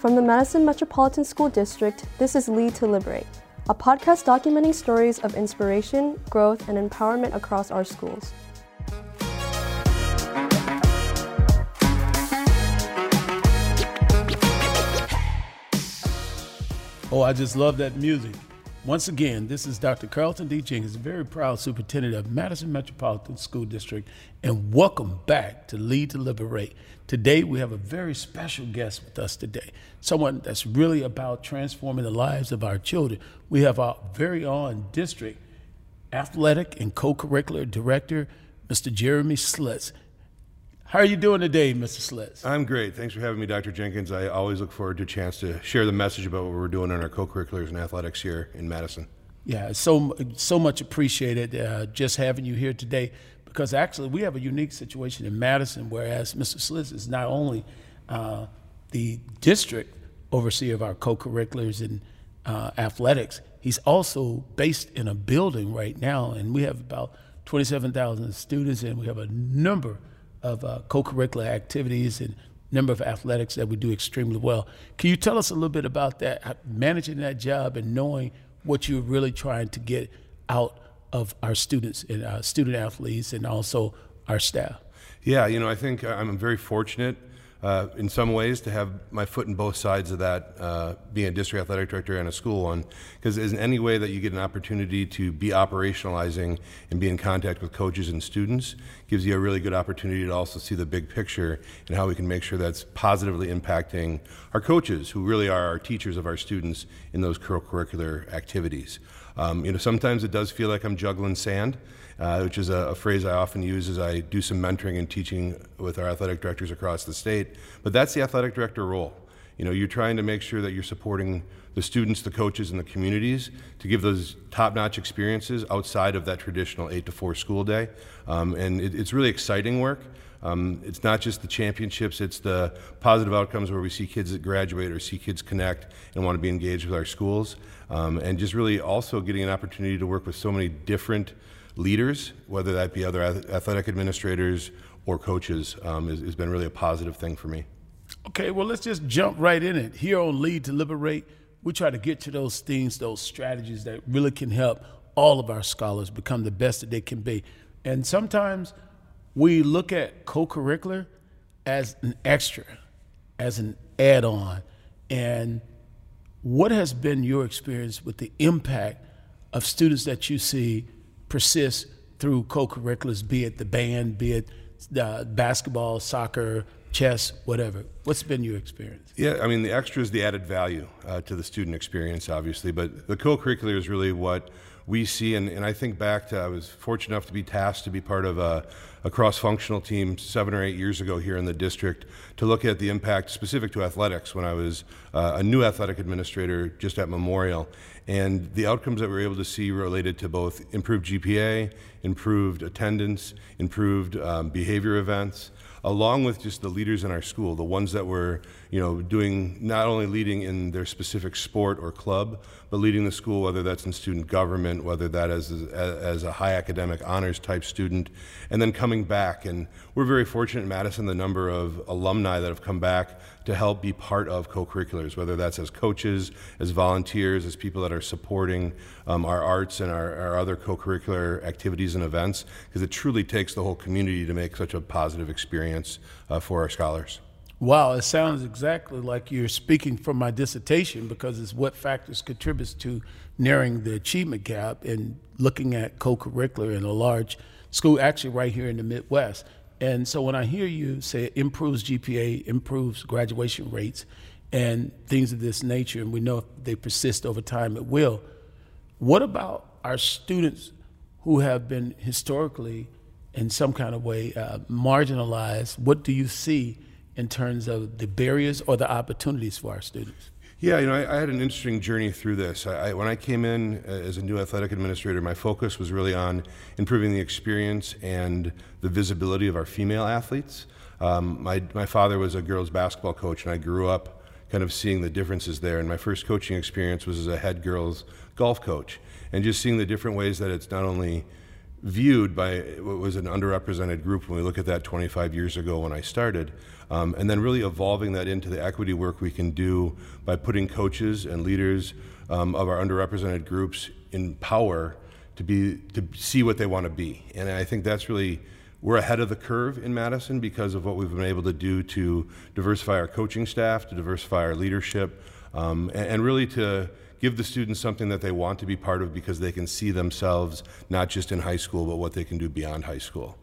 From the Madison Metropolitan School District, this is Lead to Liberate, a podcast documenting stories of inspiration, growth, and empowerment across our schools. Oh, I just love that music. Once again, this is Dr. Carlton D. Jenkins, very proud superintendent of Madison Metropolitan School District, and welcome back to Lead to Liberate. Today, we have a very special guest with us today, someone that's really about transforming the lives of our children. We have our very own district athletic and co-curricular director, Mr. Jeremy Schlitz. How are you doing today, Mr. Schlitz? I'm great. Thanks for having me, Dr. Jenkins. I always look forward to a chance to share the message about what we're doing in our co-curriculars and athletics here in Madison. Yeah, so so much appreciated uh, just having you here today because actually we have a unique situation in Madison, whereas Mr. Schlitz is not only uh, the district overseer of our co-curriculars and uh, athletics, he's also based in a building right now, and we have about 27,000 students, and we have a number of uh, co-curricular activities and number of athletics that we do extremely well. Can you tell us a little bit about that, uh, managing that job and knowing what you're really trying to get out of our students and our student athletes and also our staff? Yeah, you know, I think uh, I'm very fortunate uh, in some ways to have my foot in both sides of that, uh, being a district athletic director and a school one, because in any way that you get an opportunity to be operationalizing and be in contact with coaches and students gives you a really good opportunity to also see the big picture and how we can make sure that's positively impacting our coaches, who really are our teachers of our students in those curricular activities. Um, you know, sometimes it does feel like I'm juggling sand uh, which is a, a, phrase I often use as I do some mentoring and teaching with our athletic directors across the state. But that's the athletic director role. You know, you're trying to make sure that you're supporting the students, the coaches, and the communities to give those top-notch experiences outside of that traditional eight to four school day. Um, and it, it's really exciting work. Um, it's not just the championships, it's the positive outcomes where we see kids that graduate or see kids connect and want to be engaged with our schools. Um, and just really also getting an opportunity to work with so many different leaders, whether that be other athletic administrators or coaches, um, has, has been really a positive thing for me. Okay, well, let's just jump right in it. Here on Lead to Liberate, we try to get to those things, those strategies that really can help all of our scholars become the best that they can be. And sometimes we look at co curricular as an extra, as an add on. And what has been your experience with the impact of students that you see persist through co-curriculars, be it the band, be it uh, basketball, soccer, chess, whatever. What's been your experience? Yeah, I mean, the extra is the added value uh, to the student experience, obviously, but the co-curricular is really what we see, and, and I think back to I was fortunate enough to be tasked to be part of a, a cross functional team seven or eight years ago here in the district to look at the impact specific to athletics when I was uh, a new athletic administrator just at Memorial. And the outcomes that we were able to see related to both improved GPA, improved attendance, improved um, behavior events, along with just the leaders in our school, the ones that were, you know, doing not only leading in their specific sport or club, but leading the school, whether that's in student government, whether that as a, as a high academic honors type student, and then coming back. And we're very fortunate in Madison, the number of alumni that have come back to help be part of co-curriculars, whether that's as coaches, as volunteers, as people that are supporting um, our arts and our, our other co-curricular activities and events, because it truly takes the whole community to make such a positive experience uh, for our scholars. Wow, it sounds exactly like you're speaking from my dissertation because it's what factors contributes to narrowing the achievement gap and looking at co-curricular in a large school, actually right here in the Midwest. And so when I hear you say it improves GPA, improves graduation rates, and things of this nature, and we know if they persist over time, it will. What about our students who have been historically, in some kind of way, uh, marginalized? What do you see in terms of the barriers or the opportunities for our students? Yeah, you know, I, I, had an interesting journey through this. I, when I came in uh, as a new athletic administrator, my focus was really on improving the experience and the visibility of our female athletes. Um, my, my father was a girls basketball coach, and I grew up kind of seeing the differences there. And my first coaching experience was as a head girls golf coach, and just seeing the different ways that it's not only viewed by what was an underrepresented group when we look at that 25 years ago when I started. Um, and then really evolving that into the equity work we can do by putting coaches and leaders um, of our underrepresented groups in power to be to see what they want to be. And I think that's really we're ahead of the curve in Madison because of what we've been able to do to diversify our coaching staff, to diversify our leadership, um, and, and really to give the students something that they want to be part of because they can see themselves not just in high school, but what they can do beyond high school.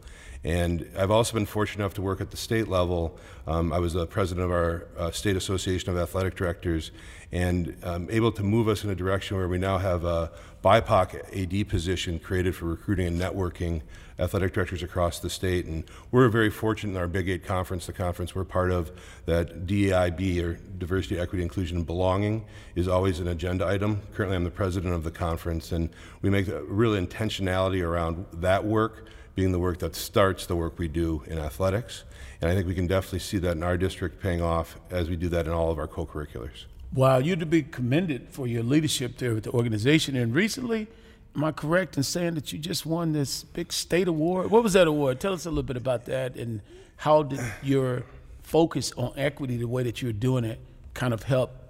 And I've also been fortunate enough to work at the state level. Um, I was the president of our uh, state association of athletic directors, and um, able to move us in a direction where we now have a BIPOC AD position created for recruiting and networking athletic directors across the state. And we're very fortunate in our Big Eight conference, the conference we're part of, that DEIB, or Diversity, Equity, Inclusion, and Belonging, is always an agenda item. Currently, I'm the president of the conference, and we make a real intentionality around that work being the work that starts the work we do in athletics. And I think we can definitely see that in our district paying off as we do that in all of our co curriculars. Wow, you're to be commended for your leadership there with the organization. And recently, am I correct in saying that you just won this big state award? What was that award? Tell us a little bit about that and how did your focus on equity, the way that you're doing it, kind of help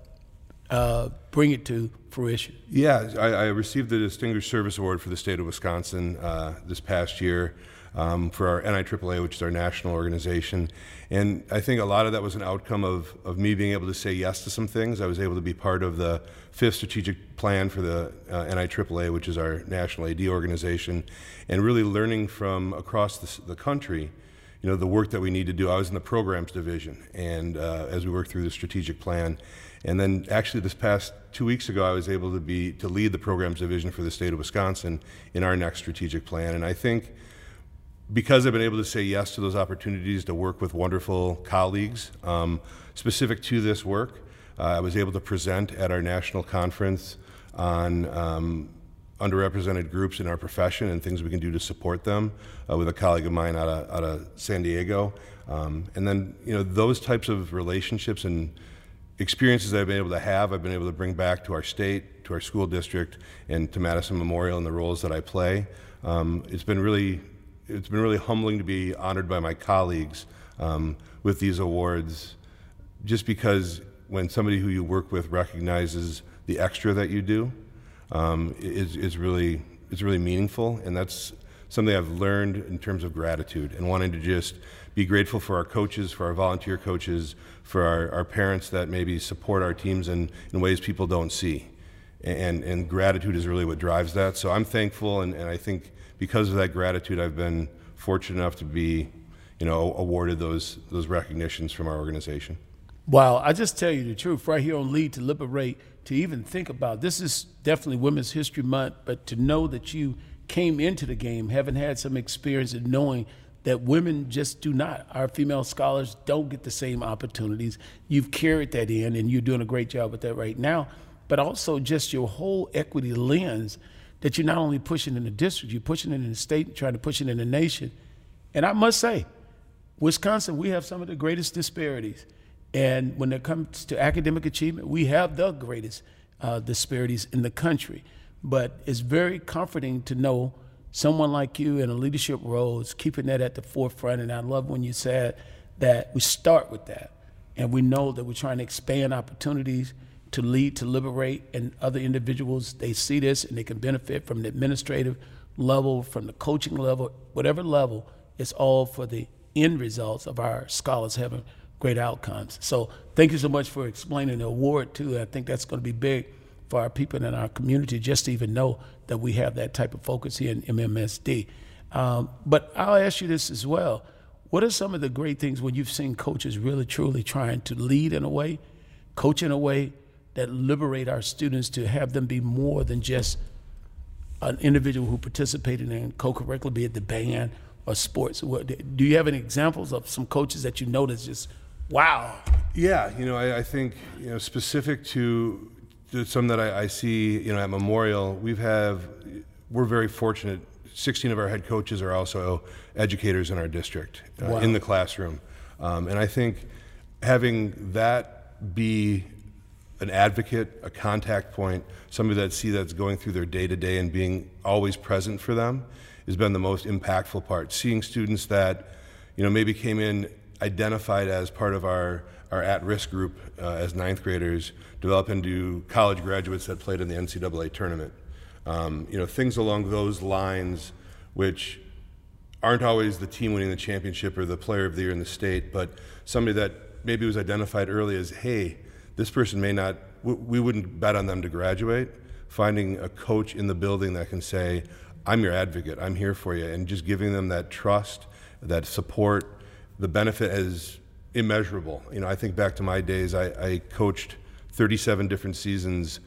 uh, bring it to fruition? Yeah, I, I, received the Distinguished Service Award for the state of Wisconsin uh, this past year um, for our NIAAA, which is our national organization. And I think a lot of that was an outcome of, of me being able to say yes to some things. I was able to be part of the fifth strategic plan for the uh, NIAAA, which is our national AD organization, and really learning from across the, the country you know the work that we need to do. I was in the programs division, and uh, as we worked through the strategic plan, and then actually this past two weeks ago, I was able to be to lead the programs division for the state of Wisconsin in our next strategic plan. And I think because I've been able to say yes to those opportunities to work with wonderful colleagues um, specific to this work, uh, I was able to present at our national conference on um, underrepresented groups in our profession and things we can do to support them uh, with a colleague of mine out of, out of San Diego. Um, and then, you know, those types of relationships and experiences I've been able to have, I've been able to bring back to our state, to our school district, and to Madison Memorial and the roles that I play. Um, it's been really, it's been really humbling to be honored by my colleagues um, with these awards, just because when somebody who you work with recognizes the extra that you do, um, is, is really is really meaningful, and that's something I've learned in terms of gratitude and wanting to just be grateful for our coaches, for our volunteer coaches, for our, our parents that maybe support our teams in, in ways people don't see. And, and gratitude is really what drives that. So I'm thankful, and, and I think because of that gratitude, I've been fortunate enough to be, you know, awarded those, those recognitions from our organization. Wow, I just tell you the truth right here on Lead to Liberate, to even think about this is definitely Women's History Month, but to know that you came into the game having had some experience and knowing that women just do not. Our female scholars don't get the same opportunities. You've carried that in, and you're doing a great job with that right now. But also just your whole equity lens that you're not only pushing in the district, you're pushing it in the state, trying to push it in the nation. And I must say, Wisconsin, we have some of the greatest disparities. And when it comes to academic achievement, we have the greatest uh, disparities in the country. But it's very comforting to know someone like you in a leadership role is keeping that at the forefront. And I love when you said that we start with that. And we know that we're trying to expand opportunities to lead, to liberate, and other individuals, they see this and they can benefit from the administrative level, from the coaching level, whatever level, it's all for the end results of our scholars having great outcomes. So thank you so much for explaining the award too. I think that's going to be big for our people in our community just to even know that we have that type of focus here in MMSD. Um, but I'll ask you this as well. What are some of the great things when you've seen coaches really truly trying to lead in a way, coach in a way that liberate our students to have them be more than just an individual who participated in co-curricular, be it the band or sports? Do you have any examples of some coaches that you notice just, wow? Yeah, you know, I, I think you know specific to some that I, I, see, you know, at Memorial, we've have we're very fortunate. 16 of our head coaches are also educators in our district uh, wow. in the classroom, um, and I think having that be an advocate, a contact point, somebody that see that's going through their day to day and being always present for them has been the most impactful part. Seeing students that, you know, maybe came in identified as part of our, our at-risk group uh, as ninth graders develop into college graduates that played in the NCAA tournament. Um, you know, things along those lines, which aren't always the team winning the championship or the player of the year in the state, but somebody that maybe was identified early as, hey, this person may not, we wouldn't bet on them to graduate. Finding a coach in the building that can say, I'm your advocate, I'm here for you, and just giving them that trust, that support, the benefit is immeasurable. You know, I think back to my days, I, I coached 37 different seasons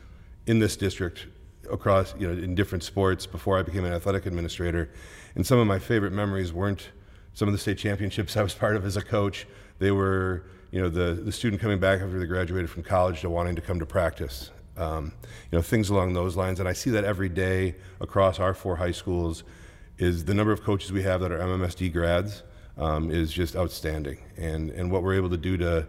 in this district across, you know, in different sports before I became an athletic administrator. And some of my favorite memories weren't some of the state championships I was part of as a coach. They were, you know, the, the student coming back after they graduated from college to wanting to come to practice. Um, you know, things along those lines. And I see that every day across our four high schools is the number of coaches we have that are MMSD grads um, is just outstanding. And, and what we're able to do to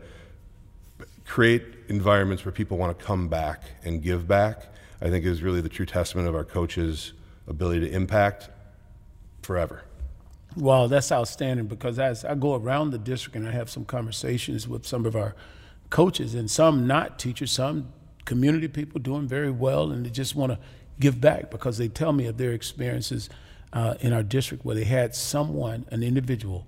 create environments where people want to come back and give back, I think is really the true testament of our coaches' ability to impact forever. Wow, that's outstanding because as I go around the district and I have some conversations with some of our coaches and some not teachers, some community people doing very well and they just want to give back because they tell me of their experiences uh, in our district where they had someone, an individual,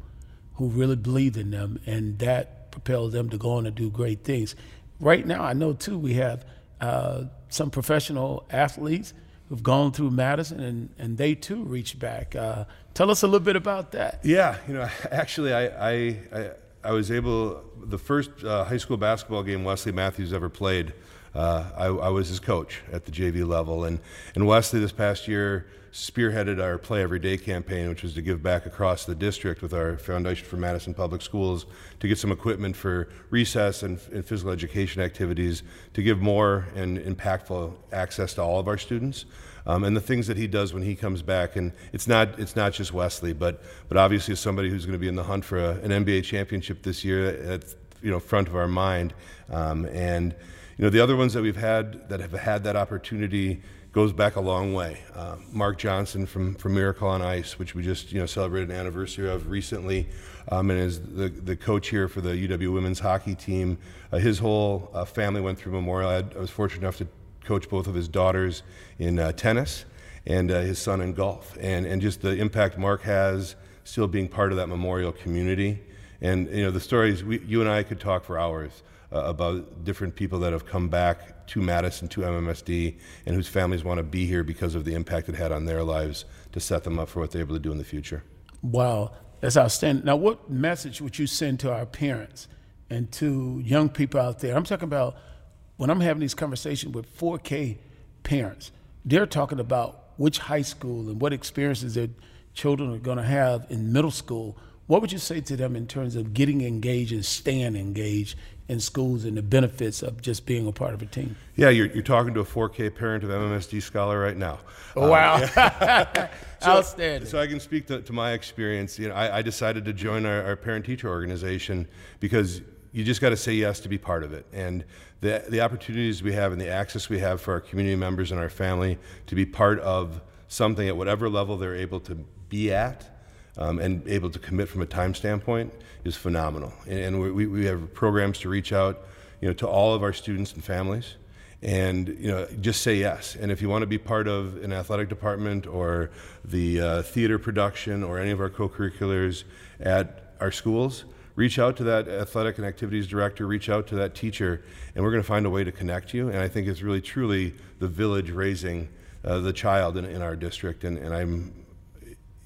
who really believed in them and that propelled them to go on and do great things. Right now, I know too, we have uh, some professional athletes who've gone through Madison and, and they too reached back. Uh, tell us a little bit about that. Yeah, you know, actually, I, I, I, I was able, the first uh, high school basketball game Wesley Matthews ever played, uh, I, I, was his coach at the JV level. And, and Wesley this past year spearheaded our Play Every Day campaign, which was to give back across the district with our Foundation for Madison Public Schools to get some equipment for recess and, and physical education activities to give more and impactful access to all of our students. Um, and the things that he does when he comes back. And it's not it's not just Wesley, but but obviously as somebody who's going to be in the hunt for a, an NBA championship this year, at you know front of our mind. Um, and you know, the other ones that we've had that have had that opportunity goes back a long way. Uh, Mark Johnson from, from Miracle on Ice, which we just you know celebrated an anniversary of recently, um, and is the, the coach here for the UW women's hockey team. Uh, his whole uh, family went through Memorial. I, I, was fortunate enough to coach both of his daughters in uh, tennis and uh, his son in golf, and and just the impact Mark has still being part of that Memorial community. And you know the stories we, you and I could talk for hours uh, about different people that have come back to Madison, to MMSD, and whose families want to be here because of the impact it had on their lives to set them up for what they're able to do in the future. Wow, that's outstanding. Now, what message would you send to our parents and to young people out there? I'm talking about when I'm having these conversations with 4K parents, they're talking about which high school and what experiences their children are going to have in middle school. What would you say to them in terms of getting engaged and staying engaged in schools and the benefits of just being a part of a team. Yeah, you're, you're talking to a 4K parent of MMSD scholar right now. Oh, wow. Um, yeah. so, Outstanding. So I can speak to, to my experience. You know, I, I decided to join our, our parent teacher organization because you just got to say yes to be part of it. And the, the opportunities we have and the access we have for our community members and our family to be part of something at whatever level they're able to be at um, and able to commit from a time standpoint is phenomenal. And, and we, we have programs to reach out, you know, to all of our students and families, and you know, just say yes. And if you want to be part of an athletic department or the uh, theater production or any of our co-curriculars at our schools, reach out to that athletic and activities director, reach out to that teacher, and we're going to find a way to connect you. And I think it's really truly the village raising uh, the child in, in our district. And, and I'm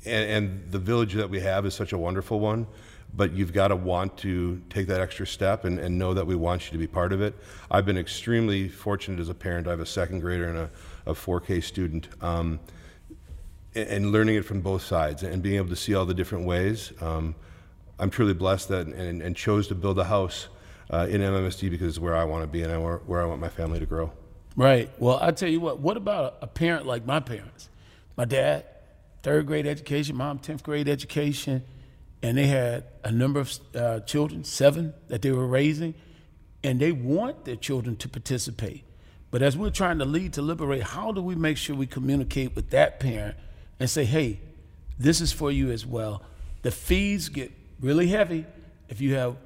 and, and, the village that we have is such a wonderful one but you've got to want to take that extra step and, and, know that we want you to be part of it. I've been extremely fortunate as a parent. I have a second grader and a, a 4K student, um, and, and, learning it from both sides and being able to see all the different ways. Um, I'm truly blessed that and, and, chose to build a house uh, in MMSD because it's where I want to be and I, where I want my family to grow. Right. Well, I tell you what. What about a parent like my parents? My dad, third grade education. Mom, tenth grade education and they had a number of uh, children, seven that they were raising. and they want their children to participate. But as we're trying to lead to liberate, how do we make sure we communicate with that parent and say, hey, this is for you as well? The fees get really heavy if you have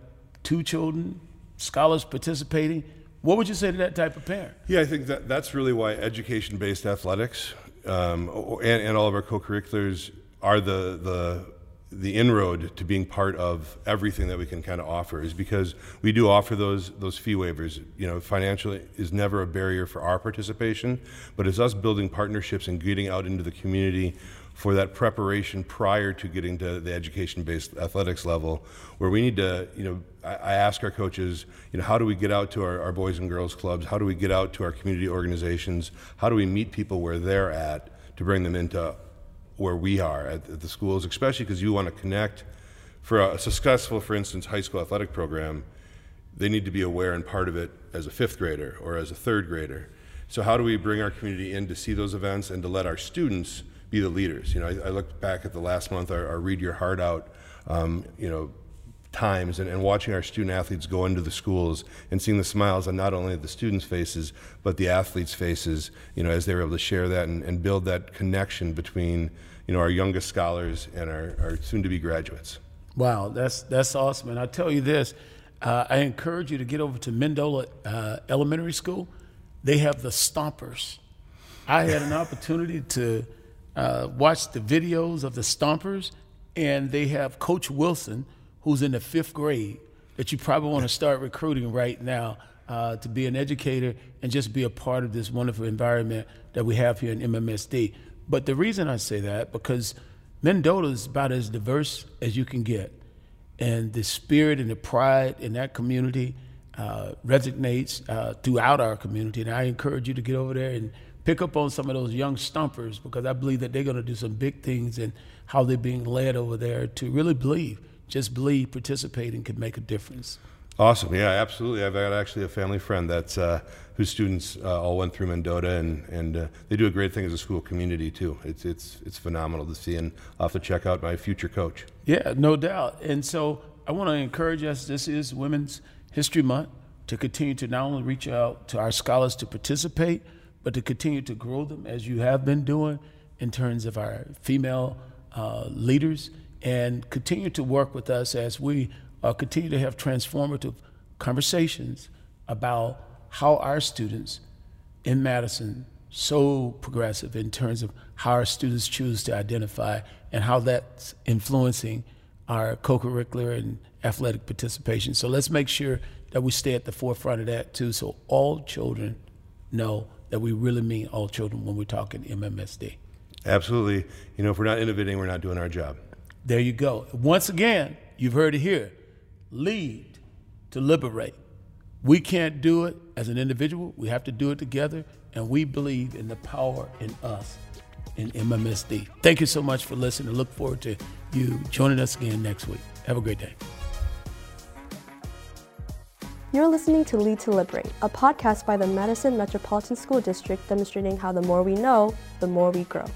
two children, scholars participating. What would you say to that type of parent? Yeah, I think that that's really why education-based athletics um, and, and all of our co-curriculars are the the the inroad to being part of everything that we can kind of offer is because we do offer those those fee waivers. You know, financially is never a barrier for our participation, but it's us building partnerships and getting out into the community for that preparation prior to getting to the education-based athletics level, where we need to, you know, I, ask our coaches, you know, how do we get out to our, our boys and girls clubs? How do we get out to our community organizations? How do we meet people where they're at to bring them into where we are at, at the schools, especially because you want to connect. For a successful, for instance, high school athletic program, they need to be aware and part of it as a fifth grader or as a third grader. So how do we bring our community in to see those events and to let our students be the leaders? You know, I, I looked back at the last month, our, our Read Your Heart Out, um, you know, times and, and watching our student athletes go into the schools and seeing the smiles on not only the students' faces but the athletes' faces, you know, as they were able to share that and, and build that connection between, you know, our youngest scholars and our, our soon-to-be graduates. Wow, that's that's awesome. And I tell you this, uh, I encourage you to get over to Mendota uh, Elementary School. They have the Stompers. I had an opportunity to uh, watch the videos of the Stompers, and they have Coach Wilson – who's in the fifth grade that you probably want to start recruiting right now uh, to be an educator and just be a part of this wonderful environment that we have here in MMSD. But the reason I say that because Mendota is about as diverse as you can get, and the spirit and the pride in that community uh, resonates uh, throughout our community. And I encourage you to get over there and pick up on some of those young stumpers because I believe that they're going to do some big things and how they're being led over there to really believe just believe participating could make a difference. Awesome. Yeah, absolutely. I've got actually a family friend that's uh, whose students uh, all went through Mendota, and and uh, they do a great thing as a school community too. It's it's it's phenomenal to see, and I'll have to check out my future coach. Yeah, no doubt. And so I want to encourage us. This is Women's History Month to continue to not only reach out to our scholars to participate, but to continue to grow them as you have been doing in terms of our female uh, leaders and continue to work with us as we uh, continue to have transformative conversations about how our students in Madison so progressive in terms of how our students choose to identify and how that's influencing our co-curricular and athletic participation. So let's make sure that we stay at the forefront of that too so all children know that we really mean all children when we're talking MMSD. Absolutely. You know, if we're not innovating, we're not doing our job. There you go. Once again, you've heard it here. Lead to liberate. We can't do it as an individual. We have to do it together. And we believe in the power in us in MMSD. Thank you so much for listening. Look forward to you joining us again next week. Have a great day. You're listening to Lead to Liberate, a podcast by the Madison Metropolitan School District demonstrating how the more we know, the more we grow.